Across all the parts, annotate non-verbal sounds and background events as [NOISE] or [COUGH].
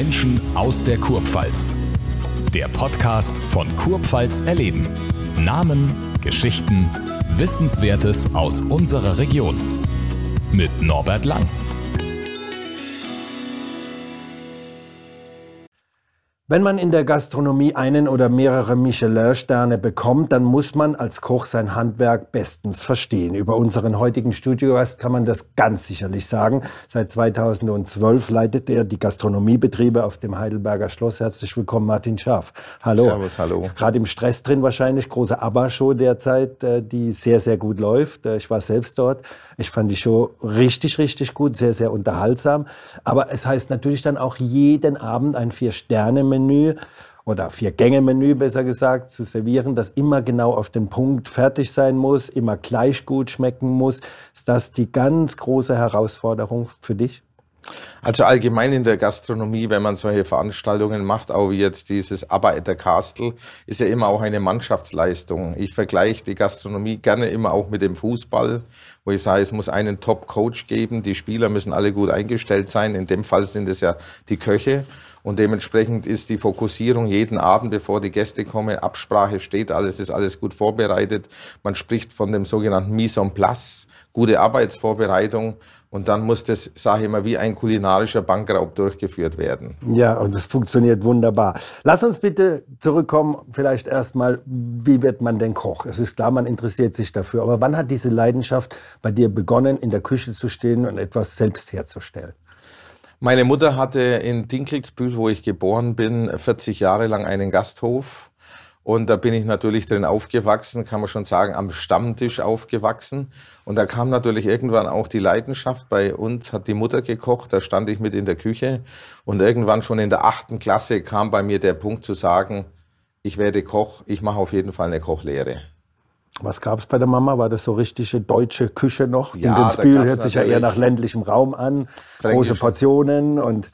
Menschen aus der Kurpfalz. Der Podcast von Kurpfalz erleben. Namen, Geschichten, Wissenswertes aus unserer Region. Mit Norbert Lang. Wenn man in der Gastronomie einen oder mehrere Michelin-Sterne bekommt, dann muss man als Koch sein Handwerk bestens verstehen. Über unseren heutigen Studiogast kann man das ganz sicherlich sagen. Seit 2012 leitet er die Gastronomiebetriebe auf dem Heidelberger Schloss. Herzlich willkommen, Martin Scharf. Hallo. Servus, hallo. Gerade im Stress drin wahrscheinlich, große ABBA-Show derzeit, äh, die sehr, sehr gut läuft. Äh, ich war selbst dort. Ich fand die Show richtig, richtig gut, sehr, sehr unterhaltsam. Aber es heißt natürlich dann auch jeden Abend ein Vier-Sterne-Menü Menü oder Vier-Gänge-Menü besser gesagt zu servieren, das immer genau auf den Punkt fertig sein muss, immer gleich gut schmecken muss. Ist das die ganz große Herausforderung für dich? Also allgemein in der Gastronomie, wenn man solche Veranstaltungen macht, auch wie jetzt dieses Aber at the Castle, ist ja immer auch eine Mannschaftsleistung. Ich vergleiche die Gastronomie gerne immer auch mit dem Fußball, wo ich sage, es muss einen Top-Coach geben, die Spieler müssen alle gut eingestellt sein. In dem Fall sind es ja die Köche. Und dementsprechend ist die Fokussierung jeden Abend, bevor die Gäste kommen, Absprache steht, alles ist alles gut vorbereitet. Man spricht von dem sogenannten Mise en place, gute Arbeitsvorbereitung. Und dann muss das, sage ich mal, wie ein kulinarischer Bankraub durchgeführt werden. Ja, und das funktioniert wunderbar. Lass uns bitte zurückkommen, vielleicht erstmal, wie wird man denn Koch? Es ist klar, man interessiert sich dafür. Aber wann hat diese Leidenschaft bei dir begonnen, in der Küche zu stehen und etwas selbst herzustellen? Meine Mutter hatte in Dinkelsbühl, wo ich geboren bin, 40 Jahre lang einen Gasthof. Und da bin ich natürlich drin aufgewachsen, kann man schon sagen, am Stammtisch aufgewachsen. Und da kam natürlich irgendwann auch die Leidenschaft. Bei uns hat die Mutter gekocht, da stand ich mit in der Küche. Und irgendwann schon in der achten Klasse kam bei mir der Punkt zu sagen, ich werde Koch, ich mache auf jeden Fall eine Kochlehre. Was gab es bei der Mama? War das so richtige deutsche Küche noch? Ja, In den Spül hört sich ja eher nach ländlichem Raum an. Große Portionen und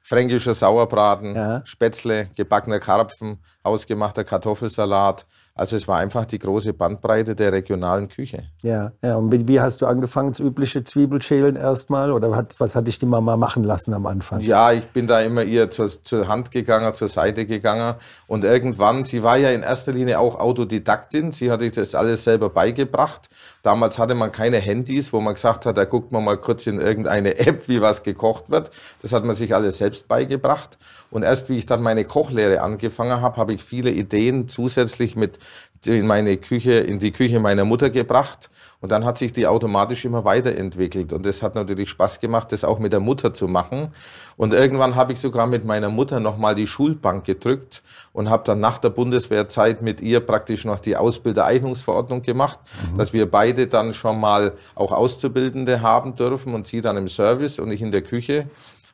fränkischer Sauerbraten, ja. Spätzle, gebackener Karpfen, ausgemachter Kartoffelsalat, also es war einfach die große Bandbreite der regionalen Küche. Ja, ja. Und wie, hast du angefangen? Das übliche Zwiebelschälen erstmal? Oder hat, was hat dich die Mama machen lassen am Anfang? Ja, ich bin da immer ihr zur, zur Hand gegangen, zur Seite gegangen. Und irgendwann, sie war ja in erster Linie auch Autodidaktin. Sie hatte das alles selber beigebracht. Damals hatte man keine Handys, wo man gesagt hat, da guckt man mal kurz in irgendeine App, wie was gekocht wird. Das hat man sich alles selbst beigebracht. Und erst wie ich dann meine Kochlehre angefangen habe, habe ich viele Ideen zusätzlich mit in meine Küche, in die Küche meiner Mutter gebracht. Und dann hat sich die automatisch immer weiterentwickelt. Und das hat natürlich Spaß gemacht, das auch mit der Mutter zu machen. Und irgendwann habe ich sogar mit meiner Mutter nochmal die Schulbank gedrückt und habe dann nach der Bundeswehrzeit mit ihr praktisch noch die Ausbildereignungsverordnung gemacht, mhm. dass wir beide dann schon mal auch Auszubildende haben dürfen und sie dann im Service und ich in der Küche.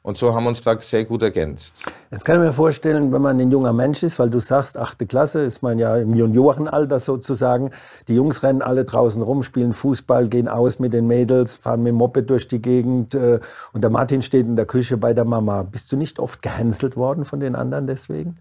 Und so haben wir uns da sehr gut ergänzt. Jetzt kann ich mir vorstellen, wenn man ein junger Mensch ist, weil du sagst, achte Klasse ist man ja im Juniorenalter sozusagen. Die Jungs rennen alle draußen rum, spielen Fußball, gehen aus mit den Mädels, fahren mit dem Moped durch die Gegend äh, und der Martin steht in der Küche bei der Mama. Bist du nicht oft gehänselt worden von den anderen deswegen?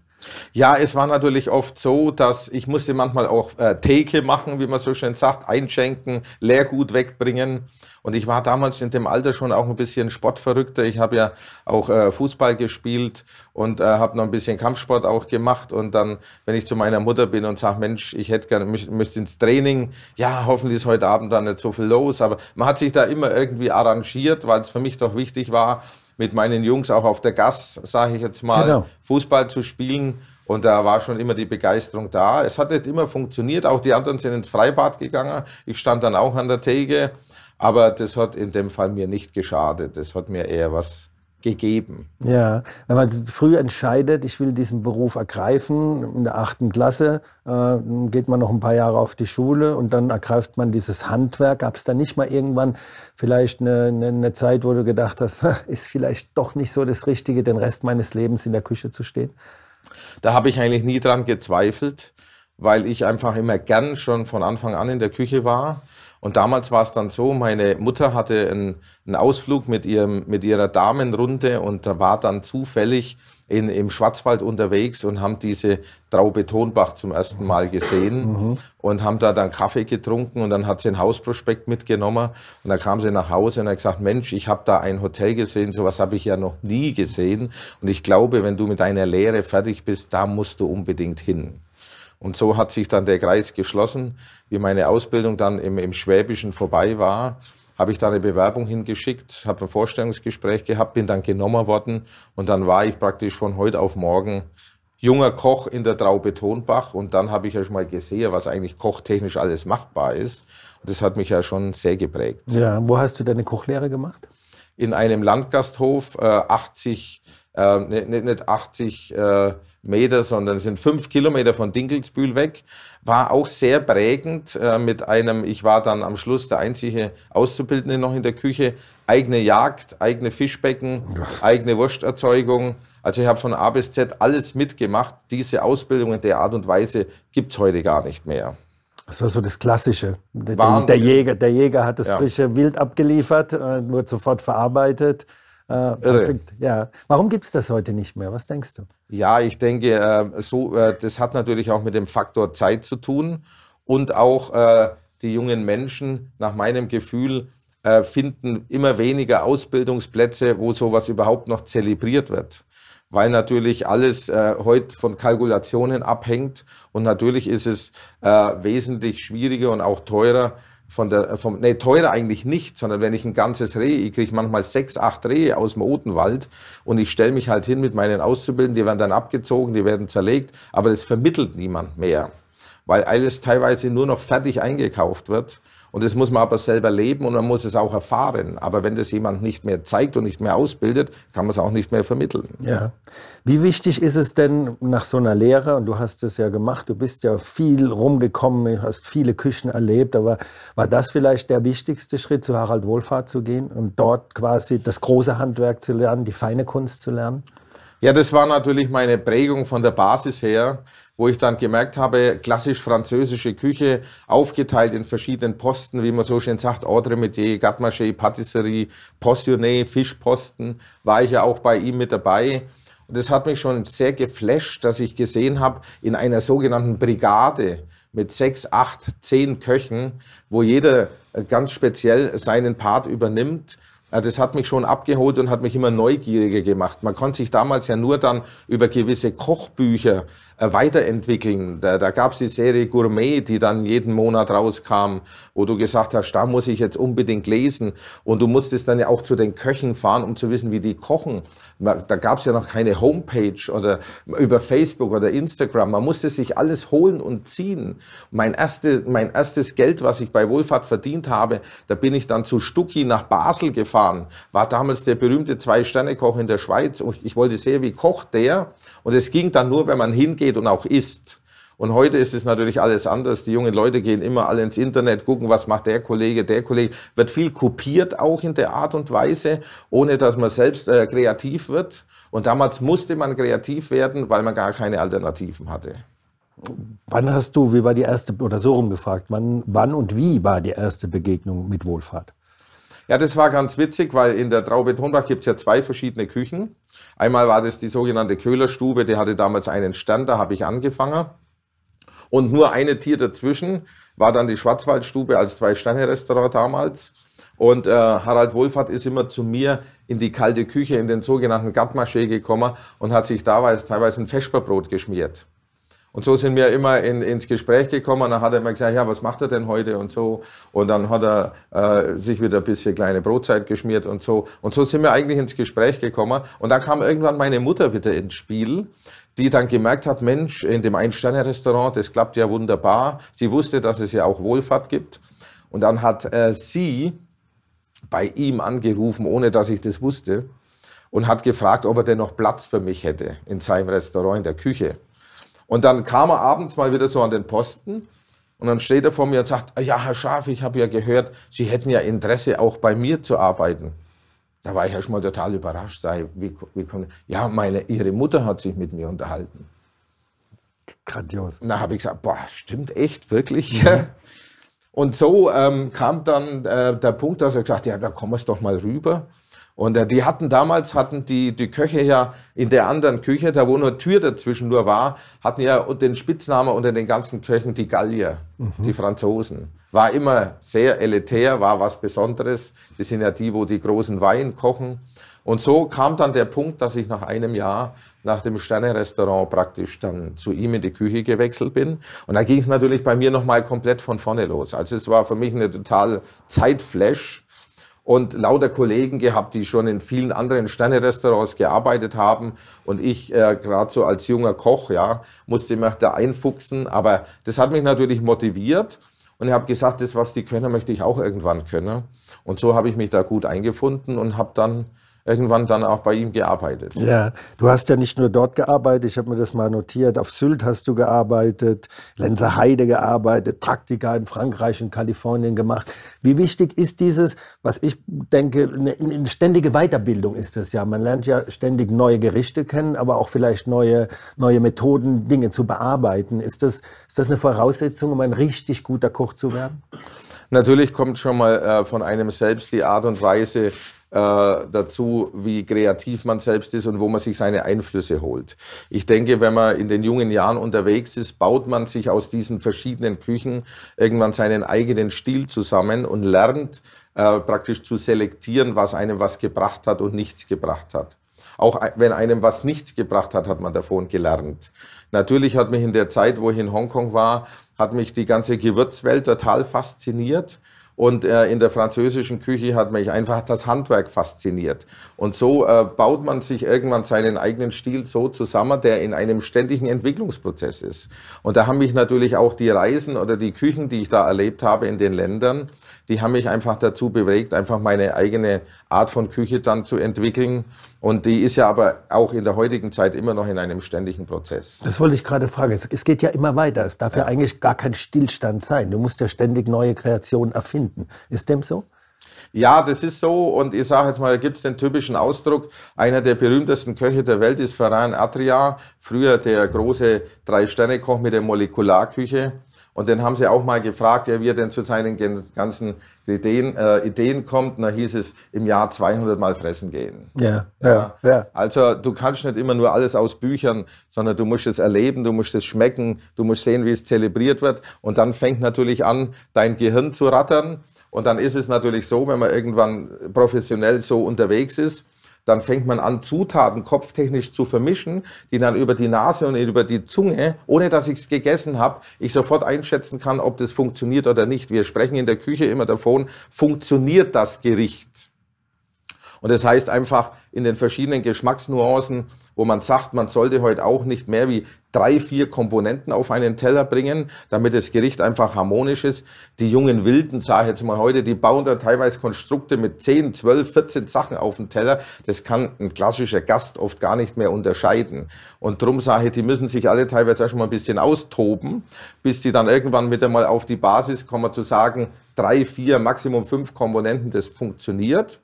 Ja, es war natürlich oft so, dass ich musste manchmal auch äh, Theke machen, wie man so schön sagt, einschenken, Leergut wegbringen. Und ich war damals in dem Alter schon auch ein bisschen sportverrückter. Ich habe ja auch äh, Fußball gespielt und äh, habe noch ein bisschen Kampfsport auch gemacht. Und dann, wenn ich zu meiner Mutter bin und sage, Mensch, ich hätte gerne, müsste ins Training, ja, hoffentlich ist heute Abend dann nicht so viel los. Aber man hat sich da immer irgendwie arrangiert, weil es für mich doch wichtig war, mit meinen Jungs auch auf der Gas, sage ich jetzt mal, genau. Fußball zu spielen. Und da war schon immer die Begeisterung da. Es hat nicht immer funktioniert. Auch die anderen sind ins Freibad gegangen. Ich stand dann auch an der Theke. Aber das hat in dem Fall mir nicht geschadet. Das hat mir eher was gegeben. Ja, wenn man früh entscheidet, ich will diesen Beruf ergreifen, in der achten Klasse äh, geht man noch ein paar Jahre auf die Schule und dann ergreift man dieses Handwerk. Gab es da nicht mal irgendwann vielleicht eine, eine, eine Zeit, wo du gedacht hast, [LAUGHS] ist vielleicht doch nicht so das Richtige, den Rest meines Lebens in der Küche zu stehen? Da habe ich eigentlich nie dran gezweifelt, weil ich einfach immer gern schon von Anfang an in der Küche war Und damals war es dann so, meine Mutter hatte einen, einen Ausflug mit, ihrem, mit ihrer Damenrunde und da war dann zufällig in, im Schwarzwald unterwegs und haben diese Traube Tonbach zum ersten Mal gesehen mhm. und haben da dann Kaffee getrunken und dann hat sie ein Hausprospekt mitgenommen und dann kam sie nach Hause und hat gesagt, Mensch, ich habe da ein Hotel gesehen, sowas habe ich ja noch nie gesehen und ich glaube, wenn du mit deiner Lehre fertig bist, da musst du unbedingt hin. Und so hat sich dann der Kreis geschlossen. Wie meine Ausbildung dann im, im Schwäbischen vorbei war, habe ich da eine Bewerbung hingeschickt, habe ein Vorstellungsgespräch gehabt, bin dann genommen worden und dann war ich praktisch von heute auf morgen junger Koch in der Traube Tonbach und dann habe ich ja schon mal gesehen, was eigentlich kochtechnisch alles machbar ist. Und das hat mich ja schon sehr geprägt. Ja, wo hast du deine Kochlehre gemacht? In einem Landgasthof, äh, 80 äh, nicht, nicht 80 äh, Meter, sondern sind fünf Kilometer von Dinkelsbühl weg. War auch sehr prägend äh, mit einem, ich war dann am Schluss der einzige Auszubildende noch in der Küche, eigene Jagd, eigene Fischbecken, eigene Wursterzeugung. Also ich habe von A bis Z alles mitgemacht. Diese Ausbildung in der Art und Weise gibt's heute gar nicht mehr. Das war so das Klassische. Der, der Jäger, der Jäger hat das ja. frische Wild abgeliefert, äh, wurde sofort verarbeitet. Äh, ja. Warum gibt es das heute nicht mehr? Was denkst du? Ja, ich denke, äh, so, äh, das hat natürlich auch mit dem Faktor Zeit zu tun und auch äh, die jungen Menschen, nach meinem Gefühl, äh, finden immer weniger Ausbildungsplätze, wo sowas überhaupt noch zelebriert wird. Weil natürlich alles äh, heute von Kalkulationen abhängt und natürlich ist es wesentlich schwieriger und auch teurer, von der, vom, nee, teurer eigentlich nicht, sondern wenn ich ein ganzes Reh, ich kriege manchmal sechs, acht Rehe aus dem Odenwald und ich stelle mich halt hin mit meinen Auszubildenden, die werden dann abgezogen, die werden zerlegt, aber das vermittelt niemand mehr, weil alles teilweise nur noch fertig eingekauft wird und das muss man aber selber leben und man muss es auch erfahren. Aber wenn das jemand nicht mehr zeigt und nicht mehr ausbildet, kann man es auch nicht mehr vermitteln. Ja. Wie wichtig ist es denn nach so einer Lehre, und du hast es ja gemacht, du bist ja viel rumgekommen, hast viele Küchen erlebt, aber war das vielleicht der wichtigste Schritt, zu Harald Wohlfahrt zu gehen und dort quasi das große Handwerk zu lernen, die feine Kunst zu lernen? Ja, das war natürlich meine Prägung von der Basis her, wo ich dann gemerkt habe, klassisch französische Küche, aufgeteilt in verschiedenen Posten, wie man so schön sagt, Ordre Metier, Gatmaché, Patisserie, Postionné, Fischposten, war ich ja auch bei ihm mit dabei. Und das hat mich schon sehr geflasht, dass ich gesehen habe, in einer sogenannten Brigade mit sechs, acht, zehn Köchen, wo jeder ganz speziell seinen Part übernimmt, das hat mich schon abgeholt und hat mich immer neugieriger gemacht. Man konnte sich damals ja nur dann über gewisse Kochbücher weiterentwickeln. Da, da gab es die Serie Gourmet, die dann jeden Monat rauskam, wo du gesagt hast, da muss ich jetzt unbedingt lesen. Und du musstest dann ja auch zu den Köchen fahren, um zu wissen, wie die kochen. Da gab es ja noch keine Homepage oder über Facebook oder Instagram. Man musste sich alles holen und ziehen. Mein, erste, mein erstes Geld, was ich bei Wohlfahrt verdient habe, da bin ich dann zu Stucki nach Basel gefahren. War damals der berühmte Zwei-Sterne-Koch in der Schweiz. Und ich wollte sehen, wie kocht der. Und es ging dann nur, wenn man hingeht geht und auch isst. Und heute ist es natürlich alles anders. Die jungen Leute gehen immer alle ins Internet, gucken, was macht der Kollege, der Kollege. Wird viel kopiert auch in der Art und Weise, ohne dass man selbst äh, kreativ wird. Und damals musste man kreativ werden, weil man gar keine Alternativen hatte. Wann hast du, wie war die erste, oder so rumgefragt, wann, wann und wie war die erste Begegnung mit Wohlfahrt? Ja, das war ganz witzig, weil in der Traube Tonbach gibt es ja zwei verschiedene Küchen. Einmal war das die sogenannte Köhlerstube, die hatte damals einen Stern, da habe ich angefangen. Und nur eine Tier dazwischen war dann die Schwarzwaldstube als Zwei-Sterne-Restaurant damals. Und äh, Harald Wohlfahrt ist immer zu mir in die kalte Küche, in den sogenannten Gatmaché gekommen und hat sich damals teilweise ein Vesperbrot geschmiert. Und so sind wir immer in, ins Gespräch gekommen. Und dann hat er immer gesagt, ja, was macht er denn heute und so. Und dann hat er äh, sich wieder ein bisschen kleine Brotzeit geschmiert und so. Und so sind wir eigentlich ins Gespräch gekommen. Und dann kam irgendwann meine Mutter wieder ins Spiel, die dann gemerkt hat, Mensch, in dem Ein-Sterne-Restaurant, das klappt ja wunderbar. Sie wusste, dass es ja auch Wohlfahrt gibt. Und dann hat äh, sie bei ihm angerufen, ohne dass ich das wusste, und hat gefragt, ob er denn noch Platz für mich hätte in seinem Restaurant in der Küche. Und dann kam er abends mal wieder so an den Posten und dann steht er vor mir und sagt, ja, Herr Schaf, ich habe ja gehört, Sie hätten ja Interesse, auch bei mir zu arbeiten. Da war ich erst mal total überrascht. Sei, wie, wie kommt, ja, meine, Ihre Mutter hat sich mit mir unterhalten. Grandios. Und da habe ich gesagt, boah, stimmt echt, wirklich? Mhm. [LAUGHS] Und so ähm, kam dann äh, der Punkt, dass er gesagt hat, ja, da kommen wir doch mal rüber. Und äh, die hatten damals, hatten die, die Köche ja in der anderen Küche, da wo nur Tür dazwischen nur war, hatten ja den Spitznamen unter den ganzen Köchen die Gallier, mhm. die Franzosen. War immer sehr elitär, war was Besonderes. Die sind ja die, wo die großen Wein kochen. Und so kam dann der Punkt, dass ich nach einem Jahr nach dem Sterne-Restaurant praktisch dann zu ihm in die Küche gewechselt bin. Und da ging es natürlich bei mir nochmal komplett von vorne los. Also es war für mich eine total Zeitflash und lauter Kollegen gehabt, die schon in vielen anderen Sterne-Restaurants gearbeitet haben. Und ich, äh, gerade so als junger Koch, ja, musste mich da einfuchsen. Aber das hat mich natürlich motiviert. Und ich habe gesagt, das, was die können, möchte ich auch irgendwann können. Und so habe ich mich da gut eingefunden und habe dann irgendwann dann auch bei ihm gearbeitet. Ja, du hast ja nicht nur dort gearbeitet, ich habe mir das mal notiert, auf Sylt hast du gearbeitet, Lenzer Heide gearbeitet, Praktika in Frankreich und Kalifornien gemacht. Wie wichtig ist dieses, was ich denke, eine, eine ständige Weiterbildung ist das ja. Man lernt ja ständig neue Gerichte kennen, aber auch vielleicht neue, neue Methoden, Dinge zu bearbeiten. Ist das, ist das eine Voraussetzung, um ein richtig guter Koch zu werden? Natürlich kommt schon mal äh, von einem selbst die Art und Weise, äh, dazu, wie kreativ man selbst ist und wo man sich seine Einflüsse holt. Ich denke, wenn man in den jungen Jahren unterwegs ist, baut man sich aus diesen verschiedenen Küchen irgendwann seinen eigenen Stil zusammen und lernt äh, praktisch zu selektieren, was einem was gebracht hat und nichts gebracht hat. Auch wenn einem was nichts gebracht hat, hat man davon gelernt. Natürlich hat mich in der Zeit, wo ich in Hongkong war, hat mich die ganze Gewürzwelt total fasziniert. Und äh, in der französischen Küche hat mich einfach das Handwerk fasziniert. Und so äh, baut man sich irgendwann seinen eigenen Stil so zusammen, der in einem ständigen Entwicklungsprozess ist. Und da haben mich natürlich auch die Reisen oder die Küchen, die ich da erlebt habe in den Ländern, die haben mich einfach dazu bewegt, einfach meine eigene Art von Küche dann zu entwickeln. Und die ist ja aber auch in der heutigen Zeit immer noch in einem ständigen Prozess. Das wollte ich gerade fragen. Es geht ja immer weiter. Es darf ja. ja eigentlich gar kein Stillstand sein. Du musst ja ständig neue Kreationen erfinden. Ist dem so? Ja, das ist so. Und ich sage jetzt mal, da gibt es den typischen Ausdruck. Einer der berühmtesten Köche der Welt ist Ferran Adria. Früher der große Drei-Sterne-Koch mit der Molekularküche. Und den haben sie auch mal gefragt, ja, wie er denn zu seinen ganzen Ideen, äh, Ideen kommt. Und da hieß es, im Jahr 200 Mal fressen gehen. Ja, ja, ja. Also du kannst nicht immer nur alles aus Büchern, sondern du musst es erleben, du musst es schmecken, du musst sehen, wie es zelebriert wird. Und dann fängt natürlich an, dein Gehirn zu rattern. Und dann ist es natürlich so, wenn man irgendwann professionell so unterwegs ist, dann fängt man an, Zutaten kopftechnisch zu vermischen, die dann über die Nase und über die Zunge, ohne dass ich es gegessen habe, ich sofort einschätzen kann, ob das funktioniert oder nicht. Wir sprechen in der Küche immer davon, funktioniert das Gericht? Und das heißt einfach in den verschiedenen Geschmacksnuancen, wo man sagt, man sollte heute auch nicht mehr wie drei, vier Komponenten auf einen Teller bringen, damit das Gericht einfach harmonisch ist. Die jungen Wilden, sage ich jetzt mal heute, die bauen da teilweise Konstrukte mit 10, 12, 14 Sachen auf den Teller. Das kann ein klassischer Gast oft gar nicht mehr unterscheiden. Und drum sage ich, die müssen sich alle teilweise auch schon mal ein bisschen austoben, bis die dann irgendwann wieder mal auf die Basis kommen zu sagen, drei, vier, Maximum fünf Komponenten, das funktioniert.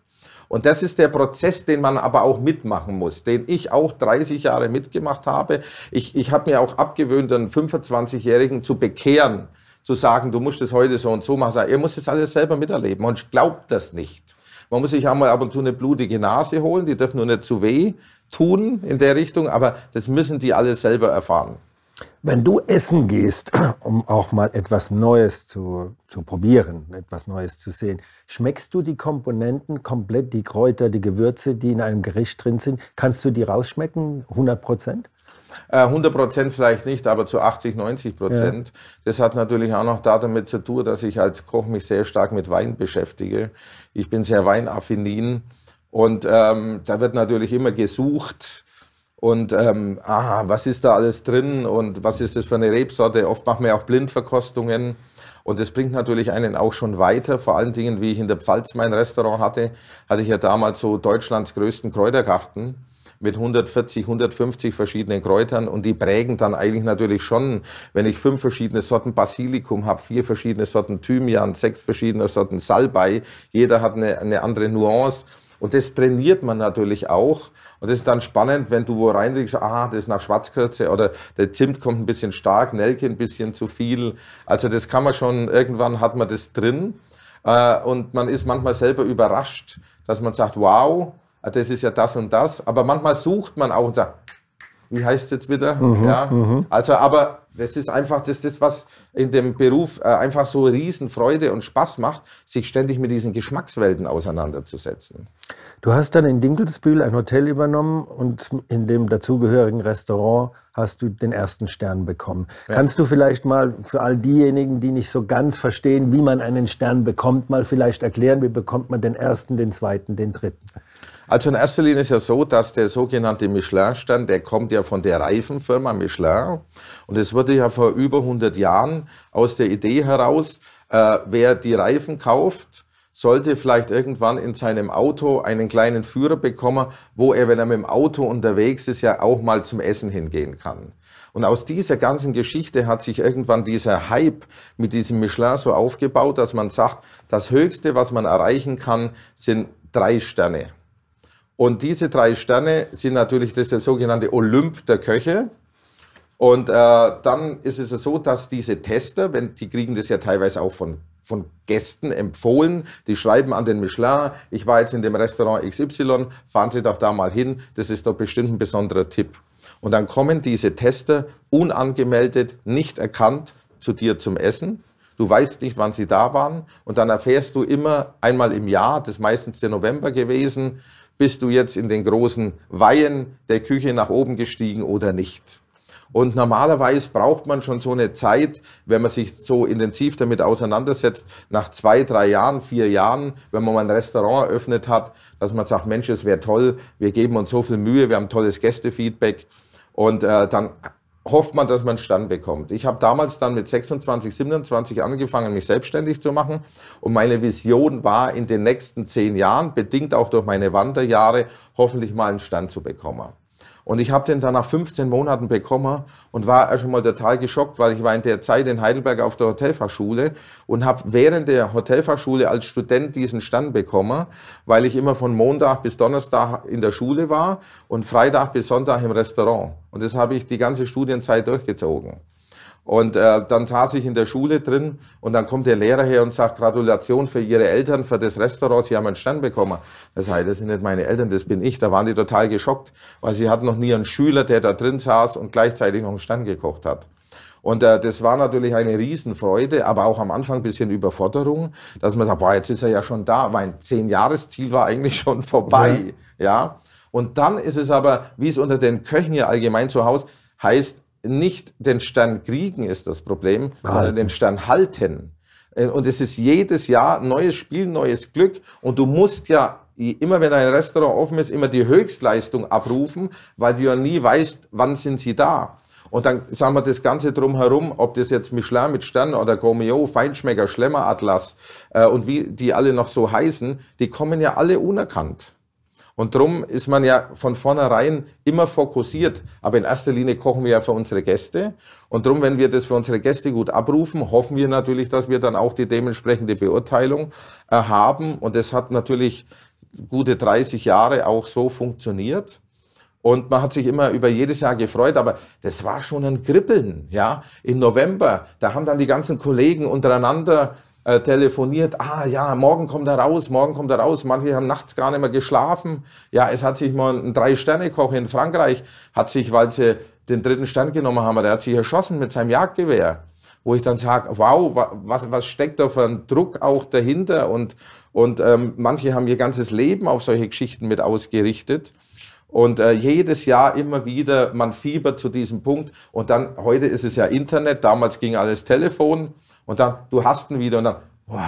Und das ist der Prozess, den man aber auch mitmachen muss, den ich auch 30 Jahre mitgemacht habe. Ich, ich habe mir auch abgewöhnt, einen 25-Jährigen zu bekehren, zu sagen, du musst es heute so und so machen. Er muss das alles selber miterleben und glaubt das nicht. Man muss sich einmal ab und zu eine blutige Nase holen, die darf nur nicht zu weh tun in der Richtung, aber das müssen die alle selber erfahren. Wenn du essen gehst, [CLEARS THROAT] um auch mal etwas Neues zu, zu probieren, etwas Neues zu sehen, schmeckst du die Komponenten komplett, die Kräuter, die Gewürze, die in einem Gericht drin sind? Kannst du die rausschmecken, 100 Prozent? 100 äh, Prozent vielleicht nicht, aber zu 80, 90 Prozent. Ja. Das hat natürlich auch noch damit zu tun, dass ich als Koch mich sehr stark mit Wein beschäftige. Ich bin sehr weinaffinin und ähm, da wird natürlich immer gesucht, und ähm, aha, was ist da alles drin und was ist das für eine Rebsorte? Oft machen wir auch Blindverkostungen und das bringt natürlich einen auch schon weiter. Vor allen Dingen, wie ich in der Pfalz mein Restaurant hatte, hatte ich ja damals so Deutschlands größten Kräutergarten mit 140, 150 verschiedenen Kräutern und die prägen dann eigentlich natürlich schon, wenn ich fünf verschiedene Sorten Basilikum habe, vier verschiedene Sorten Thymian, sechs verschiedene Sorten Salbei, jeder hat eine, eine andere Nuance Und das trainiert man natürlich auch. Und das ist dann spannend, wenn du wo reindringst, ah, das ist nach Schwarzkürze oder der Zimt kommt ein bisschen stark, Nelke ein bisschen zu viel. Also das kann man schon, irgendwann hat man das drin. Äh, und man ist manchmal selber überrascht, dass man sagt, wow, das ist ja das und das. Aber manchmal sucht man auch und sagt, wie heißt es jetzt wieder? Mhm, ja. Mhm. Also, aber das ist einfach, das ist was in dem Beruf äh, einfach so Riesenfreude und Spaß macht, sich ständig mit diesen Geschmackswelten auseinanderzusetzen. Du hast dann in Dinkelsbühl ein Hotel übernommen und in dem dazugehörigen Restaurant hast du den ersten Stern bekommen. Ja. Kannst du vielleicht mal für all diejenigen, die nicht so ganz verstehen, wie man einen Stern bekommt, mal vielleicht erklären, wie bekommt man den ersten, den zweiten, den dritten? Also in erster Linie ist ja so, dass der sogenannte Michelin-Stern, der kommt ja von der Reifenfirma Michelin. Und es wurde ja vor über 100 Jahren aus der Idee heraus, äh, wer die Reifen kauft, sollte vielleicht irgendwann in seinem Auto einen kleinen Führer bekommen, wo er, wenn er mit dem Auto unterwegs ist, ja auch mal zum Essen hingehen kann. Und aus dieser ganzen Geschichte hat sich irgendwann dieser Hype mit diesem Michelin so aufgebaut, dass man sagt, das Höchste, was man erreichen kann, sind drei Sterne. Und diese drei Sterne sind natürlich das, der sogenannte Olymp der Köche. Und äh, dann ist es so, dass diese Tester, wenn, die kriegen das ja teilweise auch von, von Gästen empfohlen, die schreiben an den Michelin, ich war jetzt in dem Restaurant XY, fahren Sie doch da mal hin, das ist doch bestimmt ein besonderer Tipp. Und dann kommen diese Tester unangemeldet, nicht erkannt zu dir zum Essen. Du weißt nicht, wann sie da waren. Und dann erfährst du immer einmal im Jahr, das ist meistens der November gewesen, bist du jetzt in den großen Weihen der Küche nach oben gestiegen oder nicht? Und normalerweise braucht man schon so eine Zeit, wenn man sich so intensiv damit auseinandersetzt, nach zwei, drei Jahren, vier Jahren, wenn man mal ein Restaurant eröffnet hat, dass man sagt, Mensch, es wäre toll, wir geben uns so viel Mühe, wir haben tolles Gästefeedback. Und äh, dann hofft man, dass man Stand bekommt. Ich habe damals dann mit 26, 27 angefangen, mich selbstständig zu machen. Und meine Vision war, in den nächsten zehn Jahren, bedingt auch durch meine Wanderjahre, hoffentlich mal einen Stand zu bekommen. Und ich habe den dann nach 15 Monaten bekommen und war schon mal total geschockt, weil ich war in der Zeit in Heidelberg auf der Hotelfachschule und habe während der Hotelfachschule als Student diesen Stand bekommen, weil ich immer von Montag bis Donnerstag in der Schule war und Freitag bis Sonntag im Restaurant. Und das habe ich die ganze Studienzeit durchgezogen. Und äh, dann saß ich in der Schule drin und dann kommt der Lehrer her und sagt, Gratulation für Ihre Eltern, für das Restaurant, Sie haben einen Stern bekommen. Das heißt, das sind nicht meine Eltern, das bin ich. Da waren die total geschockt, weil sie hatten noch nie einen Schüler, der da drin saß und gleichzeitig noch einen Stern gekocht hat. Und äh, das war natürlich eine Riesenfreude, aber auch am Anfang ein bisschen Überforderung, dass man sagt, boah, jetzt ist er ja schon da. Mein Zehn-Jahres-Ziel war eigentlich schon vorbei. Ja. ja. Und dann ist es aber, wie es unter den Köchen hier allgemein zu Hause heißt, nicht den Stern kriegen ist das Problem, halten. sondern den Stern halten. Äh, und es ist jedes Jahr neues Spiel, neues Glück. Und du musst ja immer, wenn ein Restaurant offen ist, immer die Höchstleistung abrufen, weil du ja nie weißt, wann sind sie da. Und dann sagen wir das Ganze drumherum, ob das jetzt Michelin mit Stern oder Gourmet, Feinschmecker, Schlemmer, Atlas äh, und wie die alle noch so heißen, die kommen ja alle unerkannt. Und darum ist man ja von vornherein immer fokussiert. Aber in erster Linie kochen wir ja für unsere Gäste. Und darum, wenn wir das für unsere Gäste gut abrufen, hoffen wir natürlich, dass wir dann auch die dementsprechende Beurteilung äh, haben. Und das hat natürlich gute 30 Jahre auch so funktioniert. Und man hat sich immer über jedes Jahr gefreut, aber das war schon ein Kribbeln, ja. Im November, da haben dann die ganzen Kollegen untereinander äh, telefoniert, ah ja, morgen kommt er raus, morgen kommt er raus. Manche haben nachts gar nicht mehr geschlafen. Ja, es hat sich mal ein Drei-Sterne-Koch in Frankreich, hat sich, weil sie den dritten Stern genommen haben, der hat sich erschossen mit seinem Jagdgewehr. Wo ich dann sage, wow, was, was steckt da für ein Druck auch dahinter? Und, und ähm, manche haben ihr ganzes Leben auf solche Geschichten mit ausgerichtet. Und äh, jedes Jahr immer wieder, man fiebert zu diesem Punkt. Und dann, heute ist es ja Internet, damals ging alles Telefon. Und dann, du hast ihn wieder und dann, wow,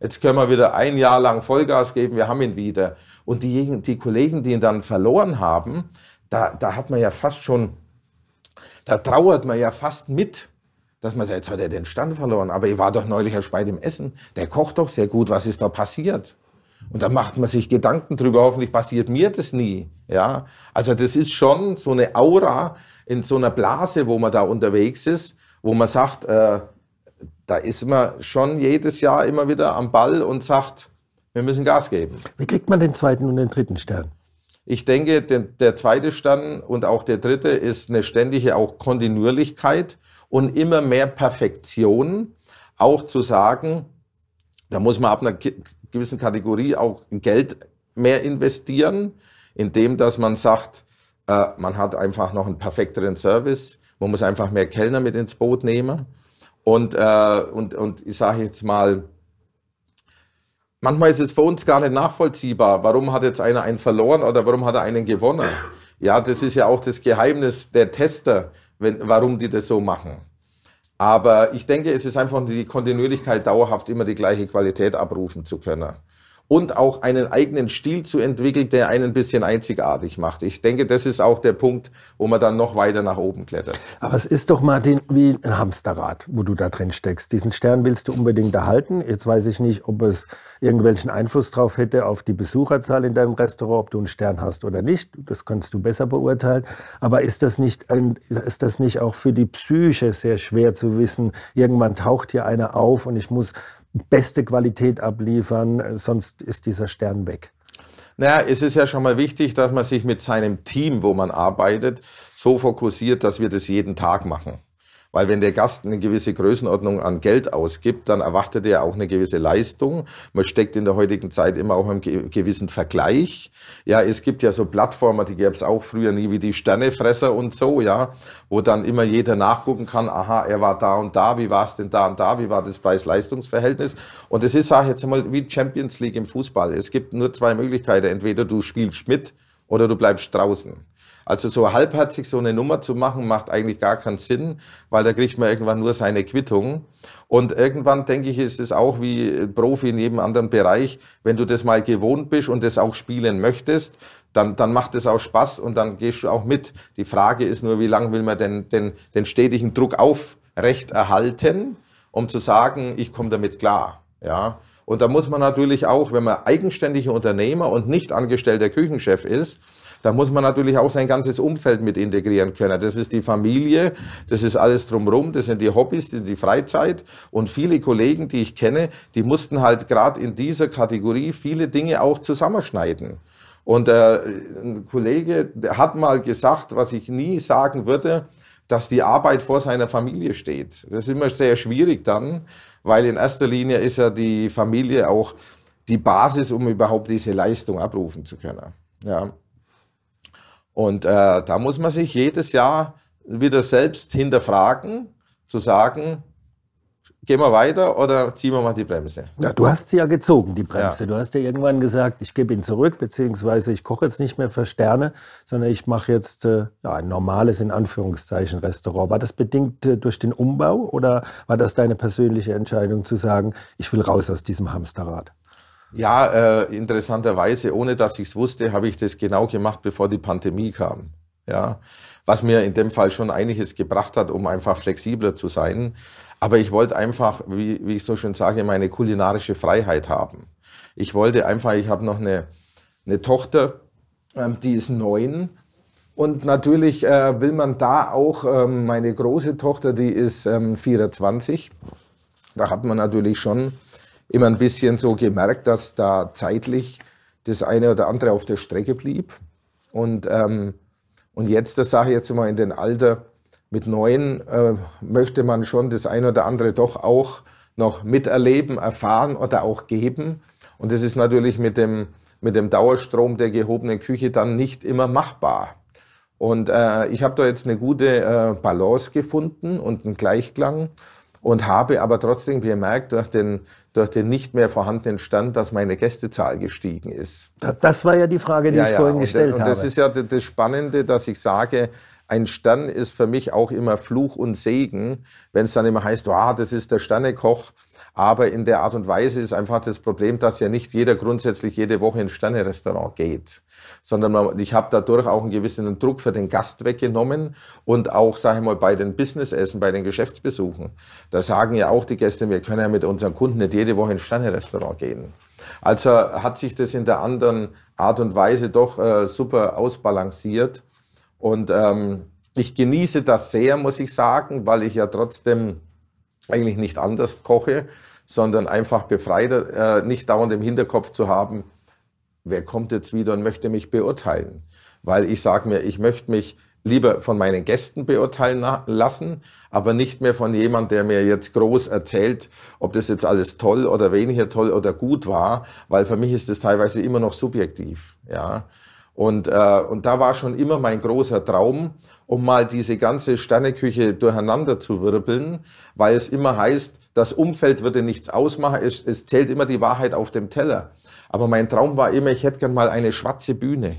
jetzt können wir wieder ein Jahr lang Vollgas geben, wir haben ihn wieder. Und die, die Kollegen, die ihn dann verloren haben, da, da hat man ja fast schon, da trauert man ja fast mit, dass man sagt, jetzt hat er den Stand verloren, aber ich war doch neulich erst bei dem Essen, der kocht doch sehr gut, was ist da passiert? Und da macht man sich Gedanken drüber, hoffentlich passiert mir das nie. Ja, also das ist schon so eine Aura in so einer Blase, wo man da unterwegs ist, wo man sagt, äh, da ist man schon jedes Jahr immer wieder am Ball und sagt, wir müssen Gas geben. Wie kriegt man den zweiten und den dritten Stern? Ich denke, der, der zweite Stern und auch der dritte ist eine ständige auch Kontinuierlichkeit und immer mehr Perfektion. Auch zu sagen, da muss man ab einer gewissen Kategorie auch Geld mehr investieren, indem dass man sagt, äh, man hat einfach noch einen perfekteren Service, man muss einfach mehr Kellner mit ins Boot nehmen. Und, äh, und, und ich sage jetzt mal, manchmal ist es für uns gar nicht nachvollziehbar, warum hat jetzt einer einen verloren oder warum hat er einen gewonnen. Ja, das ist ja auch das Geheimnis der Tester, wenn, warum die das so machen. Aber ich denke, es ist einfach die Kontinuierlichkeit, dauerhaft immer die gleiche Qualität abrufen zu können und auch einen eigenen Stil zu entwickeln, der einen ein bisschen einzigartig macht. Ich denke, das ist auch der Punkt, wo man dann noch weiter nach oben klettert. Aber es ist doch, Martin, wie ein Hamsterrad, wo du da drin steckst. Diesen Stern willst du unbedingt erhalten. Jetzt weiß ich nicht, ob es irgendwelchen Einfluss drauf hätte auf die Besucherzahl in deinem Restaurant, ob du einen Stern hast oder nicht. Das kannst du besser beurteilen. Aber ist das nicht, ein, ist das nicht auch für die Psyche sehr schwer zu wissen? Irgendwann taucht hier einer auf und ich muss beste Qualität abliefern, sonst ist dieser Stern weg. Naja, es ist ja schon mal wichtig, dass man sich mit seinem Team, wo man arbeitet, so fokussiert, dass wir das jeden Tag machen. Weil wenn der Gast eine gewisse Größenordnung an Geld ausgibt, dann erwartet er auch eine gewisse Leistung. Man steckt in der heutigen Zeit immer auch im gewissen Vergleich. Ja, es gibt ja so Plattformen, die gäbe es auch früher nie, wie die Sternefresser und so, ja, wo dann immer jeder nachgucken kann, aha, er war da und da, wie war es denn da und da, wie war das Preis-Leistungs-Verhältnis? Und es ist, ich jetzt einmal, wie Champions League im Fußball. Es gibt nur zwei Möglichkeiten. Entweder du spielst mit oder du bleibst draußen. Also so halbherzig so eine Nummer zu machen, macht eigentlich gar keinen Sinn, weil da kriegt man irgendwann nur seine Quittung. Und irgendwann, denke ich, ist es auch wie Profi in jedem anderen Bereich, wenn du das mal gewohnt bist und das auch spielen möchtest, dann, dann macht es auch Spaß und dann gehst du auch mit. Die Frage ist nur, wie lange will man denn den, den stetigen Druck aufrecht erhalten, um zu sagen, ich komme damit klar. Ja. Und da muss man natürlich auch, wenn man eigenständiger Unternehmer und nicht angestellter Küchenchef ist, da muss man natürlich auch sein ganzes Umfeld mit integrieren können. Das ist die Familie, das ist alles drumherum, das sind die Hobbys, das ist die Freizeit. Und viele Kollegen, die ich kenne, die mussten halt gerade in dieser Kategorie viele Dinge auch zusammenschneiden. Und äh, ein Kollege hat mal gesagt, was ich nie sagen würde, dass die Arbeit vor seiner Familie steht. Das ist immer sehr schwierig dann, weil in erster Linie ist ja die Familie auch die Basis, um überhaupt diese Leistung abrufen zu können. Ja. Und äh, da muss man sich jedes Jahr wieder selbst hinterfragen, zu sagen, gehen wir weiter oder ziehen wir mal die Bremse? Ja, du hast sie ja gezogen, die Bremse. Ja. Du hast ja irgendwann gesagt, ich gebe ihn zurück, beziehungsweise ich koche jetzt nicht mehr für Sterne, sondern ich mache jetzt äh, ja, ein normales, in Anführungszeichen, Restaurant. War das bedingt äh, durch den Umbau oder war das deine persönliche Entscheidung zu sagen, ich will raus aus diesem Hamsterrad? Ja, äh, interessanterweise, ohne dass ich es wusste, habe ich das genau gemacht, bevor die Pandemie kam. Ja, was mir in dem Fall schon einiges gebracht hat, um einfach flexibler zu sein. Aber ich wollte einfach, wie, wie ich so schön sage, meine kulinarische Freiheit haben. Ich wollte einfach, ich habe noch eine, eine Tochter, ähm, die ist neun. Und natürlich äh, will man da auch, ähm, meine große Tochter, die ist ähm, 24. Da hat man natürlich schon immer ein bisschen so gemerkt, dass da zeitlich das eine oder andere auf der Strecke blieb. Und, ähm, und jetzt, das sage ich jetzt mal in den Alter mit neun, äh, möchte man schon das eine oder andere doch auch noch miterleben, erfahren oder auch geben. Und das ist natürlich mit dem, mit dem Dauerstrom der gehobenen Küche dann nicht immer machbar. Und äh, ich habe da jetzt eine gute äh, Balance gefunden und einen Gleichklang und habe aber trotzdem gemerkt durch den, durch den nicht mehr vorhandenen Stand, dass meine Gästezahl gestiegen ist. Das war ja die Frage, die ja, ich ja. vorhin gestellt und, habe. Und das ist ja das Spannende, dass ich sage, ein Stern ist für mich auch immer Fluch und Segen, wenn es dann immer heißt, wow, das ist der Sternekoch. Aber in der Art und Weise ist einfach das Problem, dass ja nicht jeder grundsätzlich jede Woche ins Sterne-Restaurant geht, sondern man, ich habe dadurch auch einen gewissen Druck für den Gast weggenommen und auch, sage ich mal, bei den Businessessen, bei den Geschäftsbesuchen. Da sagen ja auch die Gäste, wir können ja mit unseren Kunden nicht jede Woche ins Sterne-Restaurant gehen. Also hat sich das in der anderen Art und Weise doch äh, super ausbalanciert und ähm, ich genieße das sehr, muss ich sagen, weil ich ja trotzdem eigentlich nicht anders koche, sondern einfach befreiter, äh, nicht dauernd im Hinterkopf zu haben, wer kommt jetzt wieder und möchte mich beurteilen. Weil ich sage mir, ich möchte mich lieber von meinen Gästen beurteilen lassen, aber nicht mehr von jemand, der mir jetzt groß erzählt, ob das jetzt alles toll oder weniger toll oder gut war, weil für mich ist das teilweise immer noch subjektiv, ja. Und, äh, und da war schon immer mein großer Traum, um mal diese ganze Sterneküche durcheinander zu wirbeln, weil es immer heißt, das Umfeld würde nichts ausmachen, es, es zählt immer die Wahrheit auf dem Teller. Aber mein Traum war immer, ich hätte gern mal eine schwarze Bühne.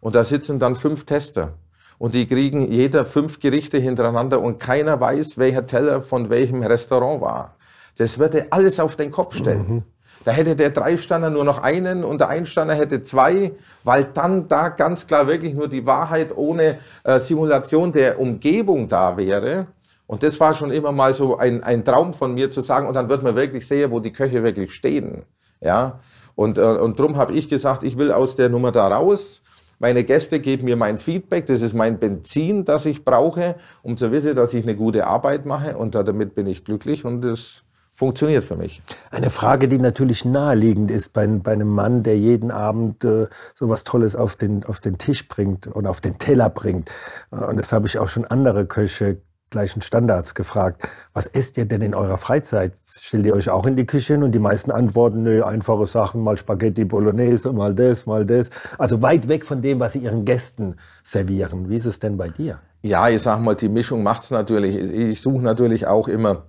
Und da sitzen dann fünf Tester und die kriegen jeder fünf Gerichte hintereinander und keiner weiß, welcher Teller von welchem Restaurant war. Das würde alles auf den Kopf stellen. Mhm. Da hätte der Dreisterner nur noch einen und der Einsterner hätte zwei, weil dann da ganz klar wirklich nur die Wahrheit ohne äh, Simulation der Umgebung da wäre. Und das war schon immer mal so ein, ein Traum von mir zu sagen, und dann wird man wirklich sehen, wo die Köche wirklich stehen. Ja, und, äh, und darum habe ich gesagt, ich will aus der Nummer da raus meine Gäste geben mir mein Feedback, das ist mein Benzin, das ich brauche, um zu wissen, dass ich eine gute Arbeit mache und damit bin ich glücklich und das funktioniert für mich. Eine Frage, die natürlich naheliegend ist bei, bei einem Mann, der jeden Abend äh, so was Tolles auf den, auf den Tisch bringt und auf den Teller bringt. Äh, und das habe ich auch schon andere Köche gleichen Standards gefragt. Was esst ihr denn in eurer Freizeit? Stellt ihr euch auch in die Küche hin und die meisten antworten, nö, einfache Sachen, mal Spaghetti Bolognese, mal das, mal das. Also weit weg von dem, was sie ihren Gästen servieren. Wie ist es denn bei dir? Ja, ich sag mal, die Mischung macht's natürlich. Ich suche natürlich auch immer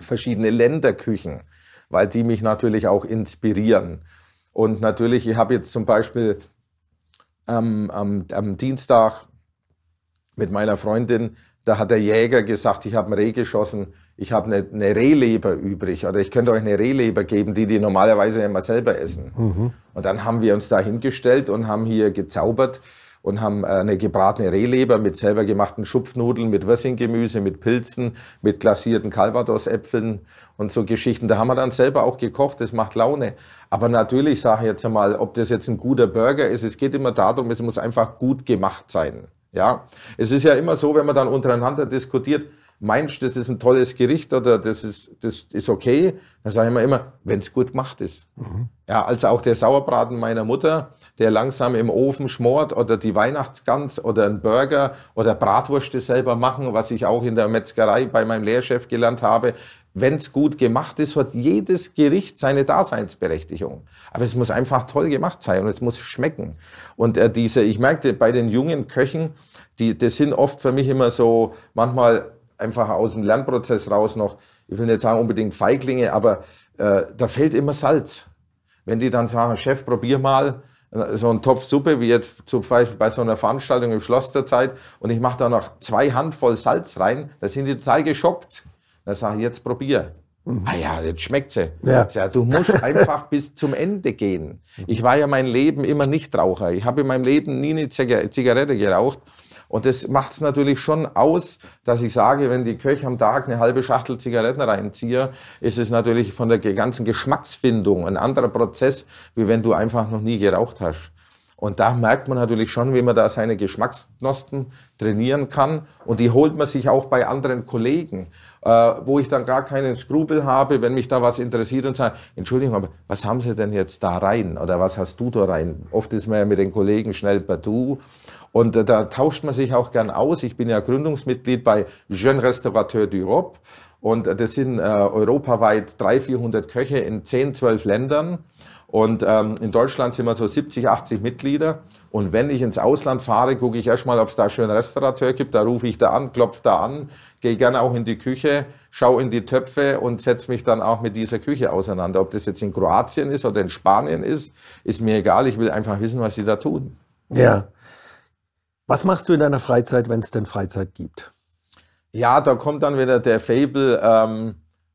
verschiedene Länderküchen, weil die mich natürlich auch inspirieren. Und natürlich, ich habe jetzt zum Beispiel ähm, am, am Dienstag mit meiner Freundin da hat der Jäger gesagt, ich habe ein Reh geschossen, ich habe eine, eine, Rehleber übrig oder ich könnte euch eine Rehleber geben, die die normalerweise immer selber essen. Mhm. Und dann haben wir uns da hingestellt und haben hier gezaubert und haben äh, eine gebratene Rehleber mit selber gemachten Schupfnudeln, mit Würstchengemüse, mit Pilzen, mit glasierten Calvados-Äpfeln und so Geschichten. Da haben wir dann selber auch gekocht, das macht Laune. Aber natürlich sage ich jetzt einmal, ob das jetzt ein guter Burger ist, es geht immer darum, es muss einfach gut gemacht sein. Ja, es ist ja immer so, wenn man dann untereinander diskutiert, meinst das ist ein tolles Gericht oder das ist, das ist okay, dann sage ich mir immer, wenn es gut gemacht ist. Mhm. Ja, also auch der Sauerbraten meiner Mutter, der langsam im Ofen schmort oder die Weihnachtsgans oder ein Burger oder Bratwurst selber machen, was ich auch in der Metzgerei bei meinem Lehrchef gelernt habe wenn es gut gemacht ist, hat jedes Gericht seine Daseinsberechtigung. Aber es muss einfach toll gemacht sein und es muss schmecken. Und äh, diese, ich merkte bei den jungen Köchen, die, das sind oft für mich immer so, manchmal einfach aus dem Lernprozess raus noch, ich will nicht sagen unbedingt Feiglinge, aber äh, da fehlt immer Salz. Wenn die dann sagen, Chef, probier mal, äh, so einen Topf Suppe, wie jetzt zum Beispiel bei so einer Veranstaltung im Schloss der Zeit, und ich mache da noch zwei Handvoll Salz rein, da sind die total geschockt. Dann sage ich, jetzt probier. Mhm. Ah ja, jetzt schmeckt sie. Ja. ja. du musst [LAUGHS] einfach bis zum Ende gehen. Ich war ja mein Leben immer Nichtraucher. Ich habe in meinem Leben nie eine Zigarette geraucht. Und das macht es natürlich schon aus, dass ich sage, wenn die Köche am Tag eine halbe Schachtel Zigaretten reinziehe, ist es natürlich von der ganzen Geschmacksfindung ein anderer Prozess, wie wenn du einfach noch nie geraucht hast. Und da merkt man natürlich schon, wie man da seine Geschmacksknospen trainieren kann. Und die holt man sich auch bei anderen Kollegen, äh, wo ich dann gar keinen Skrupel habe, wenn mich da was interessiert und sage, Entschuldigung, aber was haben Sie denn jetzt da rein? Oder was hast du da rein? Oft ist man ja mit den Kollegen schnell per Du. Und da tauscht man sich auch gern aus. Ich bin ja Gründungsmitglied bei Jeune Restaurateur d'Europe. Und das sind äh, europaweit 300, 400 Köche in 10, 12 Ländern. Und ähm, in Deutschland sind wir so 70, 80 Mitglieder. Und wenn ich ins Ausland fahre, gucke ich erstmal, ob es da schön Restaurateur gibt. Da rufe ich da an, klopfe da an, gehe gerne auch in die Küche, schaue in die Töpfe und setze mich dann auch mit dieser Küche auseinander. Ob das jetzt in Kroatien ist oder in Spanien ist, ist mir egal. Ich will einfach wissen, was sie da tun. Ja. Was machst du in deiner Freizeit, wenn es denn Freizeit gibt? Ja, da kommt dann wieder der Fable, ähm,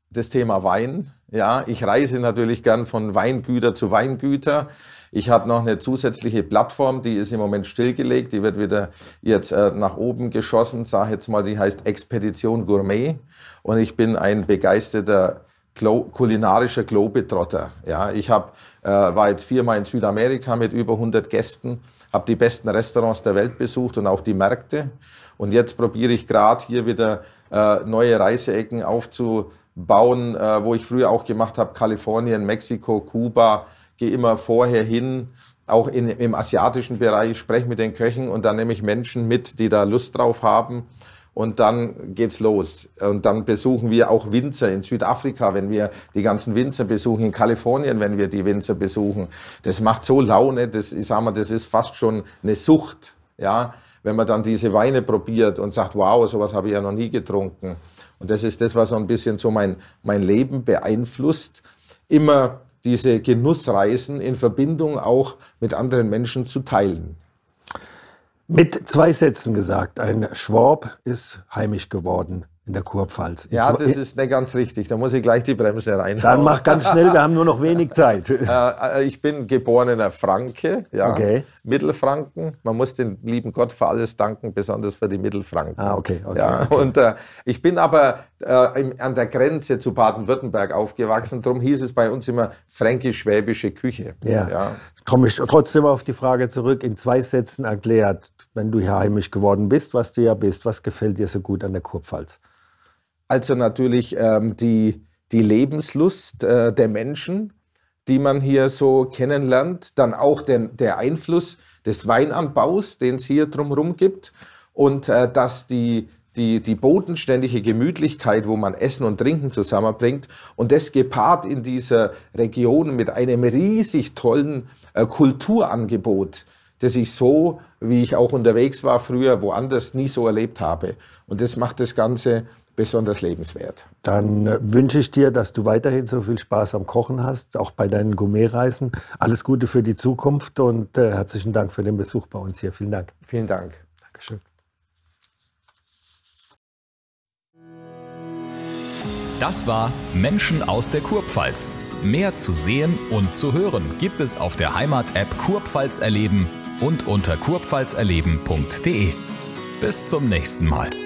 das Thema Wein. Ja, ich reise natürlich gern von Weingüter zu Weingüter. Ich habe noch eine zusätzliche Plattform, die ist im Moment stillgelegt, die wird wieder jetzt äh, nach oben geschossen, sage jetzt mal, die heißt Expedition Gourmet und ich bin ein begeisterter Glo kulinarischer Globetrotter. Ja, ich hab, äh, war jetzt viermal in Südamerika mit über 100 Gästen, habe die besten Restaurants der Welt besucht und auch die Märkte. Und jetzt probiere ich gerade hier wieder äh, neue Reiseecken aufzu, bauen, äh, wo ich früher auch gemacht habe, Kalifornien, Mexiko, Kuba, gehe immer vorher hin, auch in, im asiatischen Bereich, spreche mit den Köchen und dann nehme ich Menschen mit, die da Lust drauf haben. Und dann geht's los. Und dann besuchen wir auch Winzer in Südafrika, wenn wir die ganzen Winzer besuchen, in Kalifornien, wenn wir die Winzer besuchen. Das macht so Laune, das, ich sag mal, das ist fast schon eine Sucht, ja. Wenn man dann diese Weine probiert und sagt, wow, sowas habe ich ja noch nie getrunken. Und das ist das, was so ein bisschen so mein, mein Leben beeinflusst. Immer diese Genussreisen in Verbindung auch mit anderen Menschen zu teilen. Mit zwei Sätzen gesagt, ein Schwab ist heimisch geworden in der Kurpfalz. In ja, das ist nicht ganz richtig. Da muss ich gleich die Bremse rein. Dann mach ganz schnell, wir haben nur noch wenig [LAUGHS] Zeit. Äh, ich bin geborener Franke, ja, okay. Mittelfranken. Man muss den lieben Gott für alles danken, besonders für die Mittelfranken. Ah, okay. okay, ja, okay. Und äh, ich bin aber äh, im, an der Grenze zu Baden-Württemberg aufgewachsen. Darum hieß es bei uns immer fränkisch-schwäbische Küche. Ja. ja. Komme ich trotzdem auf die Frage zurück, in zwei Sätzen erklärt, wenn du hier heimisch geworden bist, was du ja bist, was gefällt dir so gut an der Kurpfalz? Also natürlich ähm, die, die Lebenslust äh, der Menschen, die man hier so kennenlernt. Dann auch den, der Einfluss des Weinanbaus, den es hier drumherum gibt. Und äh, dass die, die, die bodenständige Gemütlichkeit, wo man Essen und Trinken zusammenbringt und das gepaart in dieser Region mit einem riesig tollen äh, Kulturangebot, das ich so, wie ich auch unterwegs war früher, woanders nie so erlebt habe. Und das macht das Ganze besonders lebenswert. Dann äh, wünsche ich dir, dass du weiterhin so viel Spaß am Kochen hast, auch bei deinen Gourmetreisen. Alles Gute für die Zukunft und äh, herzlichen Dank für den Besuch bei uns hier. Vielen Dank. Vielen Dank. Das war Menschen aus der Kurpfalz. Mehr zu sehen und zu hören gibt es auf der Heimat-App Kurpfalz erleben und unter kurpfalzerleben.de. Bis zum nächsten Mal.